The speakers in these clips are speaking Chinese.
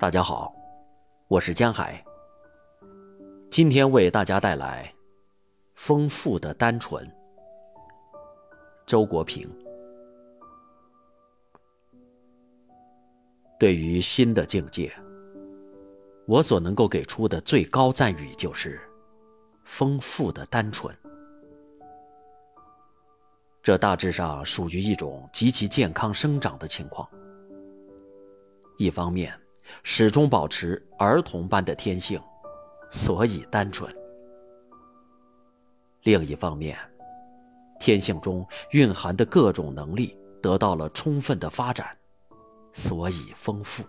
大家好，我是江海。今天为大家带来丰富的单纯。周国平对于新的境界，我所能够给出的最高赞誉就是丰富的单纯。这大致上属于一种极其健康生长的情况。一方面，始终保持儿童般的天性，所以单纯；另一方面，天性中蕴含的各种能力得到了充分的发展，所以丰富。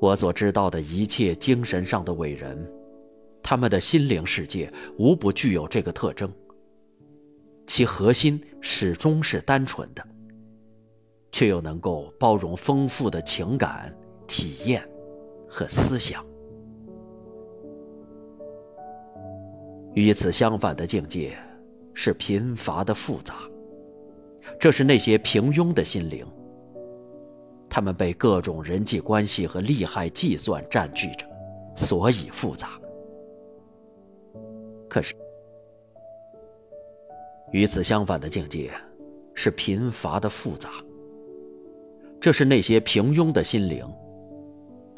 我所知道的一切精神上的伟人，他们的心灵世界无不具有这个特征，其核心始终是单纯的。却又能够包容丰富的情感体验和思想。与此相反的境界是贫乏的复杂。这是那些平庸的心灵，他们被各种人际关系和利害计算占据着，所以复杂。可是，与此相反的境界是贫乏的复杂。这是那些平庸的心灵，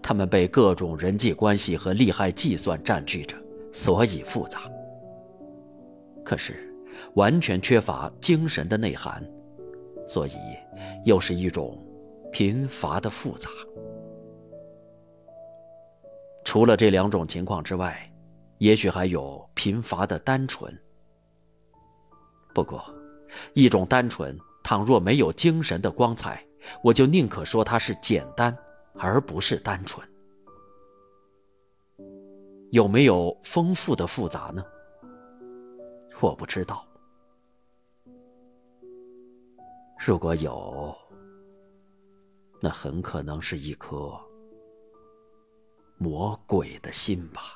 他们被各种人际关系和利害计算占据着，所以复杂。可是，完全缺乏精神的内涵，所以又是一种贫乏的复杂。除了这两种情况之外，也许还有贫乏的单纯。不过，一种单纯，倘若没有精神的光彩。我就宁可说它是简单，而不是单纯。有没有丰富的复杂呢？我不知道。如果有，那很可能是一颗魔鬼的心吧。